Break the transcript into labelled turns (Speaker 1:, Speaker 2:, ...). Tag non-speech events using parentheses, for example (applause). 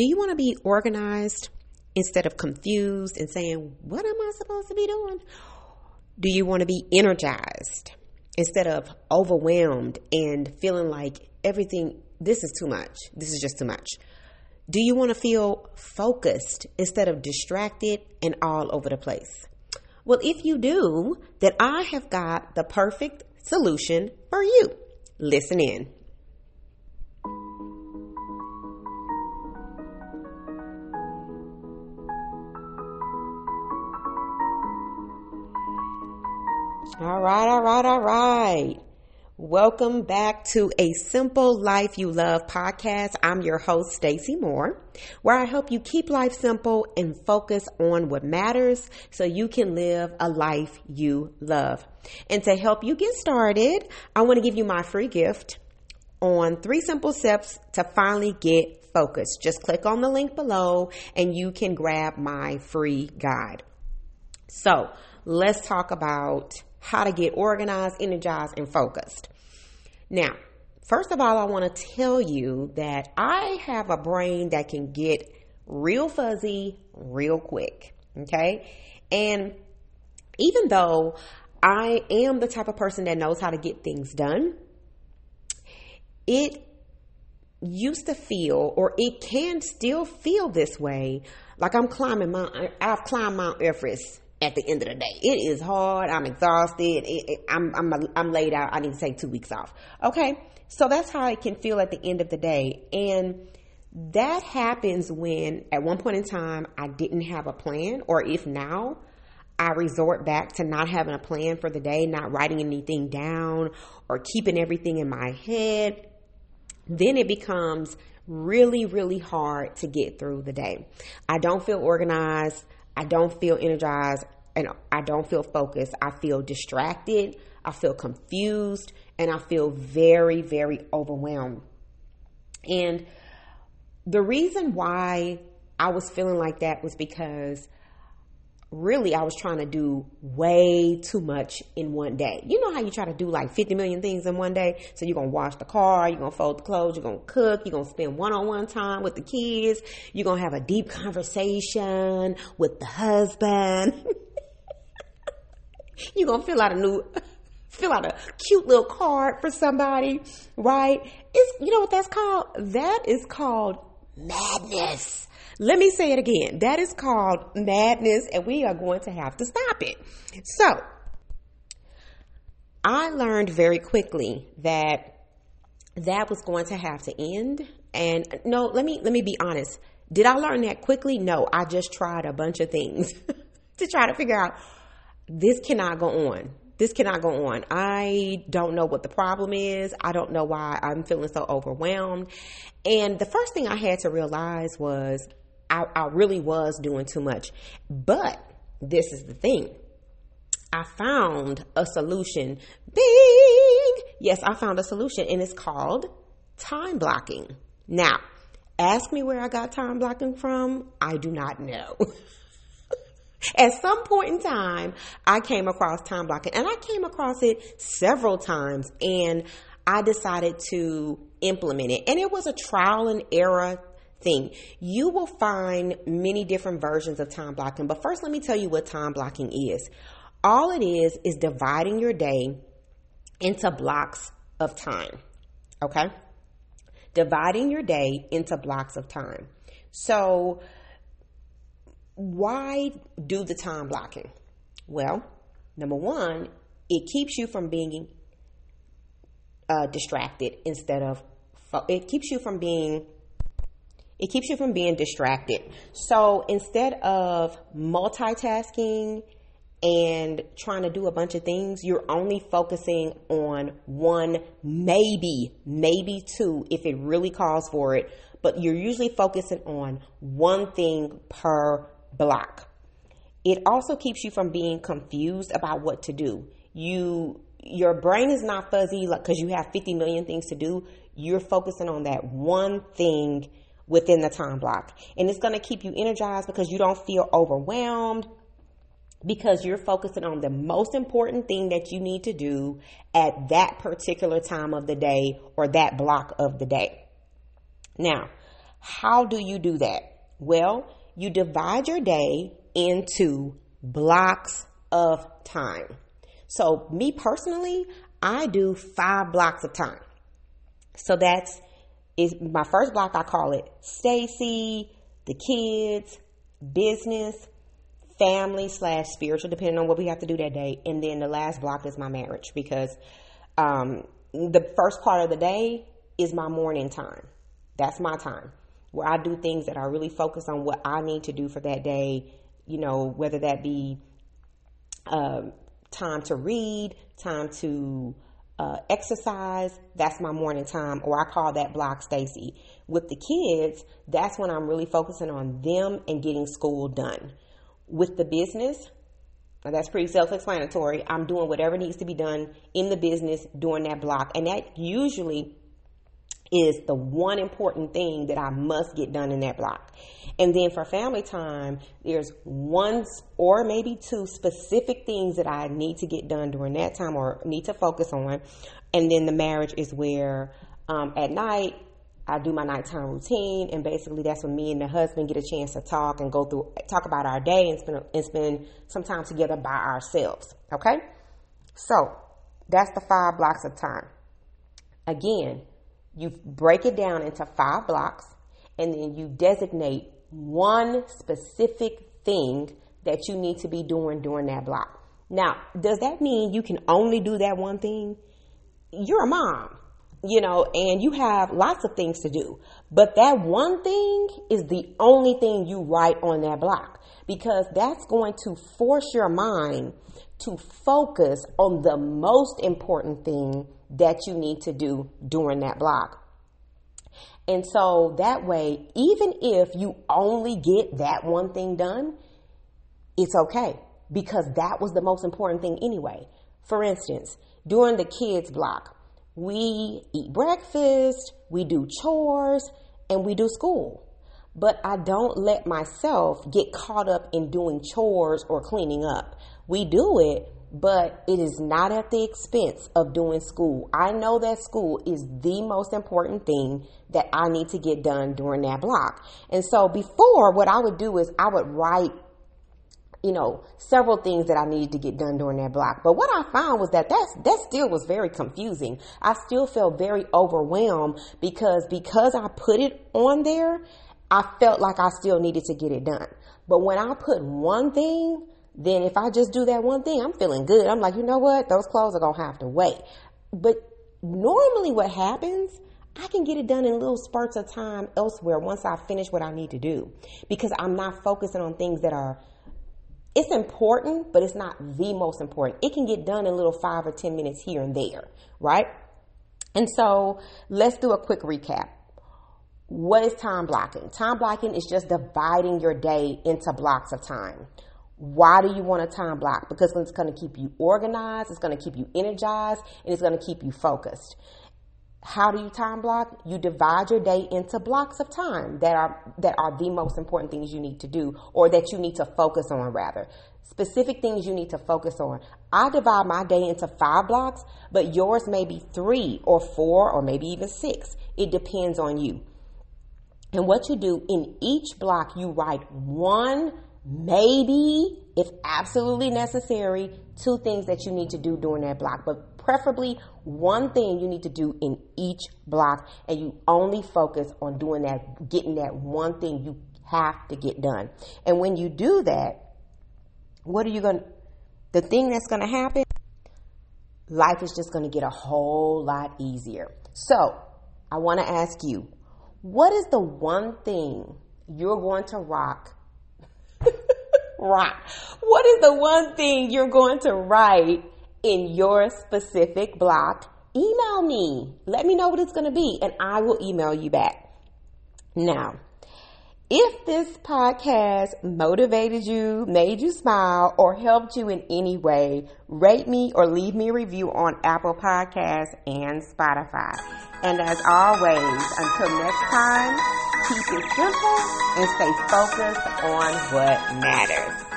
Speaker 1: Do you want to be organized instead of confused and saying, What am I supposed to be doing? Do you want to be energized instead of overwhelmed and feeling like everything, this is too much? This is just too much. Do you want to feel focused instead of distracted and all over the place? Well, if you do, then I have got the perfect solution for you. Listen in. All right, all right, all right. Welcome back to a Simple Life You Love podcast. I'm your host, Stacie Moore, where I help you keep life simple and focus on what matters so you can live a life you love. And to help you get started, I want to give you my free gift on three simple steps to finally get focused. Just click on the link below and you can grab my free guide. So let's talk about how to get organized, energized, and focused. Now, first of all, I want to tell you that I have a brain that can get real fuzzy real quick. Okay. And even though I am the type of person that knows how to get things done, it used to feel, or it can still feel this way, like I'm climbing Mount, I've climbed Mount Everest at the end of the day. It is hard. I'm exhausted. It, it, I'm, I'm, I'm laid out. I need to take two weeks off. Okay. So that's how it can feel at the end of the day. And that happens when at one point in time I didn't have a plan, or if now I resort back to not having a plan for the day, not writing anything down or keeping everything in my head, then it becomes really, really hard to get through the day. I don't feel organized. I don't feel energized and I don't feel focused. I feel distracted. I feel confused and I feel very, very overwhelmed. And the reason why I was feeling like that was because really I was trying to do way too much in one day. You know how you try to do like 50 million things in one day? So you're going to wash the car, you're going to fold the clothes, you're going to cook, you're going to spend one-on-one time with the kids, you're going to have a deep conversation with the husband. (laughs) you're going to fill out a new (laughs) fill out a cute little card for somebody, right? It's you know what that's called? That is called madness. Let me say it again. That is called madness, and we are going to have to stop it. So, I learned very quickly that that was going to have to end. And no, let me let me be honest. Did I learn that quickly? No, I just tried a bunch of things (laughs) to try to figure out this cannot go on. This cannot go on. I don't know what the problem is. I don't know why I'm feeling so overwhelmed. And the first thing I had to realize was I, I really was doing too much. But this is the thing. I found a solution. Bing! Yes, I found a solution and it's called time blocking. Now, ask me where I got time blocking from. I do not know. (laughs) At some point in time, I came across time blocking and I came across it several times and I decided to implement it. And it was a trial and error thing. You will find many different versions of time blocking, but first let me tell you what time blocking is. All it is is dividing your day into blocks of time. Okay? Dividing your day into blocks of time. So, why do the time blocking? Well, number one, it keeps you from being uh, distracted instead of, it keeps you from being it keeps you from being distracted. So instead of multitasking and trying to do a bunch of things, you're only focusing on one, maybe, maybe two if it really calls for it, but you're usually focusing on one thing per block. It also keeps you from being confused about what to do. You your brain is not fuzzy like cuz you have 50 million things to do. You're focusing on that one thing within the time block. And it's going to keep you energized because you don't feel overwhelmed because you're focusing on the most important thing that you need to do at that particular time of the day or that block of the day. Now, How do you do that? Well, you divide your day into blocks of time. So, me personally, I do five blocks of time. So that's is my first block. I call it Stacie, the kids, business, family slash spiritual, depending on what we have to do that day. And then the last block is my marriage because um, the first part of the day is my morning time. That's my time where I do things that are really focused on what I need to do for that day. You know, whether that be um, time to read, time to uh, exercise, that's my morning time, or I call that block Stacie. With the kids, that's when I'm really focusing on them and getting school done. With the business, that's pretty self explanatory. I'm doing whatever needs to be done in the business during that block. And that usually is the one important thing that I must get done in that block. And then for family time, there's one or maybe two specific things that I need to get done during that time or need to focus on. And then the marriage is where um, at night I do my nighttime routine, and basically that's when me and the husband get a chance to talk and go through, talk about our day and spend, and spend some time together by ourselves. Okay? So that's the five blocks of time. Again, you break it down into five blocks and then you designate one specific thing that you need to be doing during that block. Now, does that mean you can only do that one thing? You're a mom, you know, and you have lots of things to do. But that one thing is the only thing you write on that block because that's going to force your mind to focus on the most important thing that you need to do during that block. And so that way, even if you only get that one thing done, it's okay because that was the most important thing anyway. For instance, during the kids block, we eat breakfast, we do chores, and we do school. But I don't let myself get caught up in doing chores or cleaning up. We do it, but it is not at the expense of doing school. I know that school is the most important thing that I need to get done during that block. And so before, what I would do is I would write you know, several things that I needed to get done during that block. But what I found was that that's, that still was very confusing. I still felt very overwhelmed because, because I put it on there, I felt like I still needed to get it done. But when I put one thing, then if I just do that one thing, I'm feeling good. I'm like, you know what? Those clothes are going to have to wait. But normally what happens, I can get it done in little spurts of time elsewhere once I finish what I need to do because I'm not focusing on things that are it's important, but it's not the most important. It can get done in little five or 10 minutes here and there, right? And so let's do a quick recap. What is time blocking? Time blocking is just dividing your day into blocks of time. Why do you want a time block? Because it's going to keep you organized, it's going to keep you energized, and it's going to keep you focused. How do you time block? You divide your day into blocks of time that are that are the most important things you need to do or that you need to focus on rather. Specific things you need to focus on. I divide my day into 5 blocks, but yours may be 3 or 4 or maybe even 6. It depends on you. And what you do in each block, you write one maybe, if absolutely necessary, two things that you need to do during that block, but preferably one thing you need to do in each block, and you only focus on doing that, getting that one thing you have to get done. And when you do that, what are you going to, the thing that's going to happen, life is just going to get a whole lot easier. So, I want to ask you, what is the one thing you're going to rock (laughs) rock. What is the one thing you're going to write in your specific block? Email me. Let me know what it's going to be, and I will email you back. Now, if this podcast motivated you, made you smile, or helped you in any way, rate me or leave me a review on Apple Podcasts and Spotify. And as always, until next time, keep it simple and stay focused on what matters.